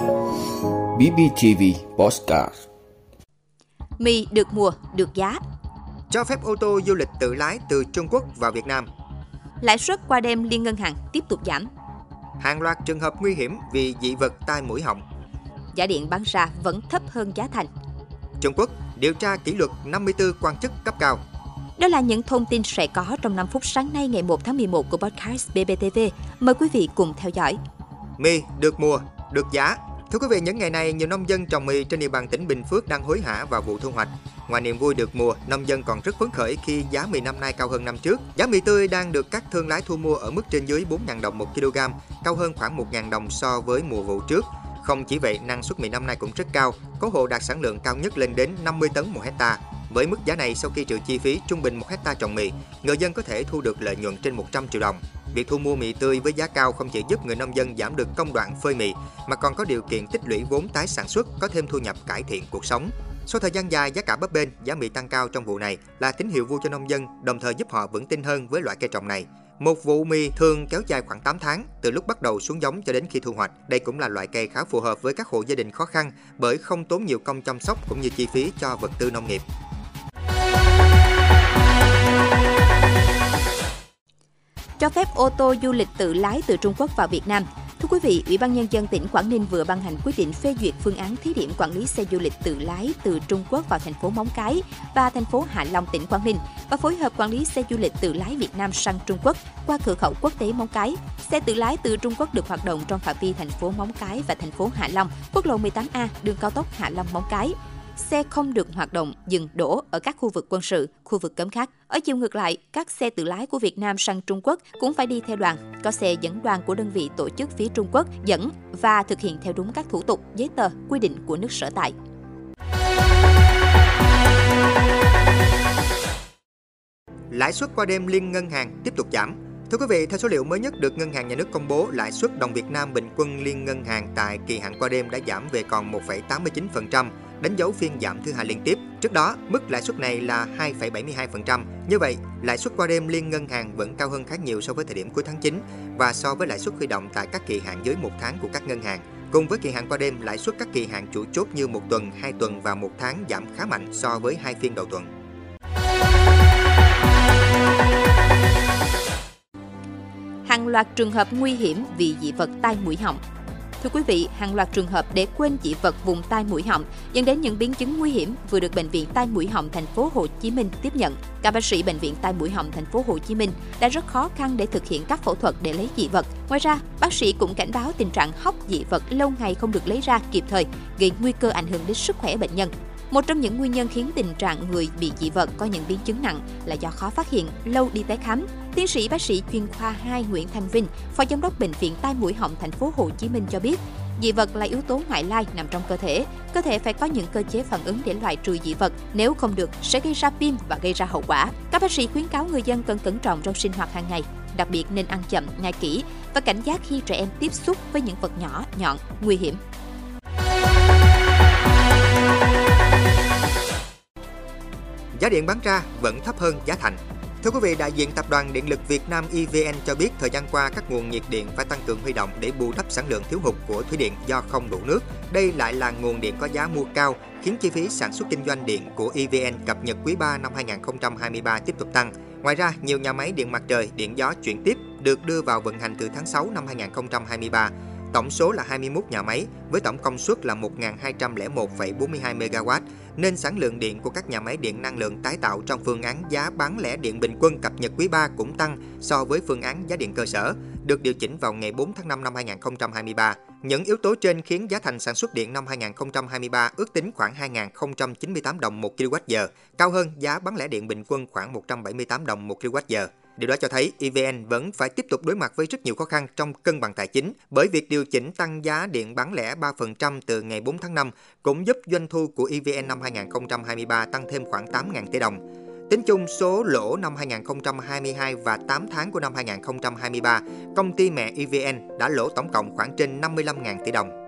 BBTV Postcard Mì được mùa, được giá. Cho phép ô tô du lịch tự lái từ Trung Quốc vào Việt Nam. Lãi suất qua đêm liên ngân hàng tiếp tục giảm. Hàng loạt trường hợp nguy hiểm vì dị vật tai mũi họng. Giá điện bán ra vẫn thấp hơn giá thành. Trung Quốc điều tra kỷ luật 54 quan chức cấp cao. Đó là những thông tin sẽ có trong 5 phút sáng nay ngày 1 tháng 11 của podcast BBTV. Mời quý vị cùng theo dõi. Mì được mùa, được giá. Thưa quý vị, những ngày này, nhiều nông dân trồng mì trên địa bàn tỉnh Bình Phước đang hối hả vào vụ thu hoạch. Ngoài niềm vui được mùa, nông dân còn rất phấn khởi khi giá mì năm nay cao hơn năm trước. Giá mì tươi đang được các thương lái thu mua ở mức trên dưới 4.000 đồng 1 kg, cao hơn khoảng 1.000 đồng so với mùa vụ trước. Không chỉ vậy, năng suất mì năm nay cũng rất cao, có hộ đạt sản lượng cao nhất lên đến 50 tấn một hecta. Với mức giá này, sau khi trừ chi phí trung bình một hecta trồng mì, người dân có thể thu được lợi nhuận trên 100 triệu đồng. Việc thu mua mì tươi với giá cao không chỉ giúp người nông dân giảm được công đoạn phơi mì, mà còn có điều kiện tích lũy vốn tái sản xuất, có thêm thu nhập cải thiện cuộc sống. Sau thời gian dài giá cả bấp bênh, giá mì tăng cao trong vụ này là tín hiệu vui cho nông dân, đồng thời giúp họ vững tin hơn với loại cây trồng này. Một vụ mì thường kéo dài khoảng 8 tháng, từ lúc bắt đầu xuống giống cho đến khi thu hoạch. Đây cũng là loại cây khá phù hợp với các hộ gia đình khó khăn bởi không tốn nhiều công chăm sóc cũng như chi phí cho vật tư nông nghiệp. Cho phép ô tô du lịch tự lái từ Trung Quốc vào Việt Nam. Thưa quý vị, Ủy ban Nhân dân tỉnh Quảng Ninh vừa ban hành quyết định phê duyệt phương án thí điểm quản lý xe du lịch tự lái từ Trung Quốc vào thành phố Móng Cái và thành phố Hạ Long, tỉnh Quảng Ninh và phối hợp quản lý xe du lịch tự lái Việt Nam sang Trung Quốc qua cửa khẩu quốc tế Móng Cái. Xe tự lái từ Trung Quốc được hoạt động trong phạm vi thành phố Móng Cái và thành phố Hạ Long, quốc lộ 18A, đường cao tốc Hạ Long Móng Cái xe không được hoạt động dừng đổ ở các khu vực quân sự, khu vực cấm khác. Ở chiều ngược lại, các xe tự lái của Việt Nam sang Trung Quốc cũng phải đi theo đoàn. Có xe dẫn đoàn của đơn vị tổ chức phía Trung Quốc dẫn và thực hiện theo đúng các thủ tục, giấy tờ, quy định của nước sở tại. Lãi suất qua đêm liên ngân hàng tiếp tục giảm. Thưa quý vị, theo số liệu mới nhất được Ngân hàng Nhà nước công bố, lãi suất đồng Việt Nam bình quân liên ngân hàng tại kỳ hạn qua đêm đã giảm về còn 1,89%, đánh dấu phiên giảm thứ hai liên tiếp. Trước đó, mức lãi suất này là 2,72%. Như vậy, lãi suất qua đêm liên ngân hàng vẫn cao hơn khá nhiều so với thời điểm cuối tháng 9 và so với lãi suất huy động tại các kỳ hạn dưới một tháng của các ngân hàng. Cùng với kỳ hạn qua đêm, lãi suất các kỳ hạn chủ chốt như một tuần, hai tuần và một tháng giảm khá mạnh so với hai phiên đầu tuần. Hàng loạt trường hợp nguy hiểm vì dị vật tai mũi họng Thưa quý vị, hàng loạt trường hợp để quên dị vật vùng tai mũi họng dẫn đến những biến chứng nguy hiểm vừa được bệnh viện tai mũi họng thành phố Hồ Chí Minh tiếp nhận. Các bác sĩ bệnh viện tai mũi họng thành phố Hồ Chí Minh đã rất khó khăn để thực hiện các phẫu thuật để lấy dị vật. Ngoài ra, bác sĩ cũng cảnh báo tình trạng hóc dị vật lâu ngày không được lấy ra kịp thời, gây nguy cơ ảnh hưởng đến sức khỏe bệnh nhân. Một trong những nguyên nhân khiến tình trạng người bị dị vật có những biến chứng nặng là do khó phát hiện, lâu đi tái khám. Tiến sĩ bác sĩ chuyên khoa 2 Nguyễn Thanh Vinh, Phó Giám đốc Bệnh viện Tai mũi họng thành phố Hồ Chí Minh cho biết, dị vật là yếu tố ngoại lai nằm trong cơ thể. Cơ thể phải có những cơ chế phản ứng để loại trừ dị vật, nếu không được sẽ gây ra viêm và gây ra hậu quả. Các bác sĩ khuyến cáo người dân cần cẩn trọng trong sinh hoạt hàng ngày, đặc biệt nên ăn chậm, nhai kỹ và cảnh giác khi trẻ em tiếp xúc với những vật nhỏ, nhọn, nguy hiểm. Giá điện bán ra vẫn thấp hơn giá thành. Thưa quý vị, đại diện Tập đoàn Điện lực Việt Nam EVN cho biết thời gian qua các nguồn nhiệt điện phải tăng cường huy động để bù đắp sản lượng thiếu hụt của thủy điện do không đủ nước. Đây lại là nguồn điện có giá mua cao, khiến chi phí sản xuất kinh doanh điện của EVN cập nhật quý 3 năm 2023 tiếp tục tăng. Ngoài ra, nhiều nhà máy điện mặt trời, điện gió chuyển tiếp được đưa vào vận hành từ tháng 6 năm 2023. Tổng số là 21 nhà máy với tổng công suất là 1.201,42 MW, nên sản lượng điện của các nhà máy điện năng lượng tái tạo trong phương án giá bán lẻ điện bình quân cập nhật quý 3 cũng tăng so với phương án giá điện cơ sở, được điều chỉnh vào ngày 4 tháng 5 năm 2023. Những yếu tố trên khiến giá thành sản xuất điện năm 2023 ước tính khoảng 2.098 đồng một kWh, cao hơn giá bán lẻ điện bình quân khoảng 178 đồng một kWh. Điều đó cho thấy EVN vẫn phải tiếp tục đối mặt với rất nhiều khó khăn trong cân bằng tài chính bởi việc điều chỉnh tăng giá điện bán lẻ 3% từ ngày 4 tháng 5 cũng giúp doanh thu của EVN năm 2023 tăng thêm khoảng 8.000 tỷ đồng. Tính chung số lỗ năm 2022 và 8 tháng của năm 2023, công ty mẹ EVN đã lỗ tổng cộng khoảng trên 55.000 tỷ đồng.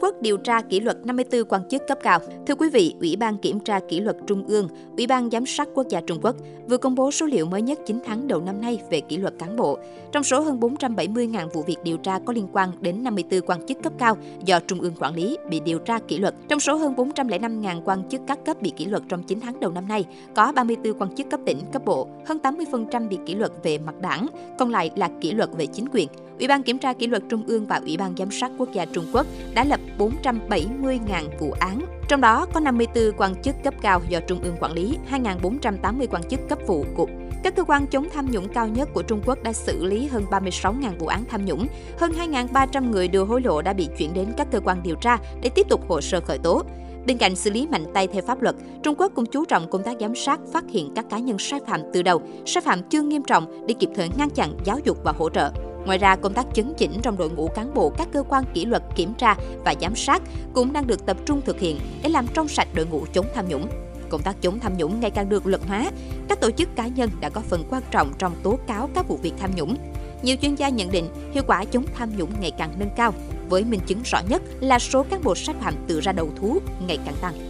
Quốc điều tra kỷ luật 54 quan chức cấp cao. Thưa quý vị, Ủy ban Kiểm tra Kỷ luật Trung ương, Ủy ban Giám sát Quốc gia Trung Quốc vừa công bố số liệu mới nhất 9 tháng đầu năm nay về kỷ luật cán bộ. Trong số hơn 470.000 vụ việc điều tra có liên quan đến 54 quan chức cấp cao do Trung ương quản lý bị điều tra kỷ luật. Trong số hơn 405.000 quan chức các cấp bị kỷ luật trong 9 tháng đầu năm nay, có 34 quan chức cấp tỉnh, cấp bộ, hơn 80% bị kỷ luật về mặt đảng, còn lại là kỷ luật về chính quyền. Ủy ban Kiểm tra Kỷ luật Trung ương và Ủy ban Giám sát Quốc gia Trung Quốc đã lập 470.000 vụ án, trong đó có 54 quan chức cấp cao do Trung ương quản lý, 2.480 quan chức cấp vụ cục. Các cơ quan chống tham nhũng cao nhất của Trung Quốc đã xử lý hơn 36.000 vụ án tham nhũng, hơn 2.300 người đưa hối lộ đã bị chuyển đến các cơ quan điều tra để tiếp tục hồ sơ khởi tố. Bên cạnh xử lý mạnh tay theo pháp luật, Trung Quốc cũng chú trọng công tác giám sát, phát hiện các cá nhân sai phạm từ đầu, sai phạm chưa nghiêm trọng để kịp thời ngăn chặn, giáo dục và hỗ trợ. Ngoài ra, công tác chấn chỉnh trong đội ngũ cán bộ các cơ quan kỷ luật kiểm tra và giám sát cũng đang được tập trung thực hiện để làm trong sạch đội ngũ chống tham nhũng. Công tác chống tham nhũng ngày càng được luật hóa, các tổ chức cá nhân đã có phần quan trọng trong tố cáo các vụ việc tham nhũng. Nhiều chuyên gia nhận định hiệu quả chống tham nhũng ngày càng nâng cao, với minh chứng rõ nhất là số cán bộ sai phạm tự ra đầu thú ngày càng tăng.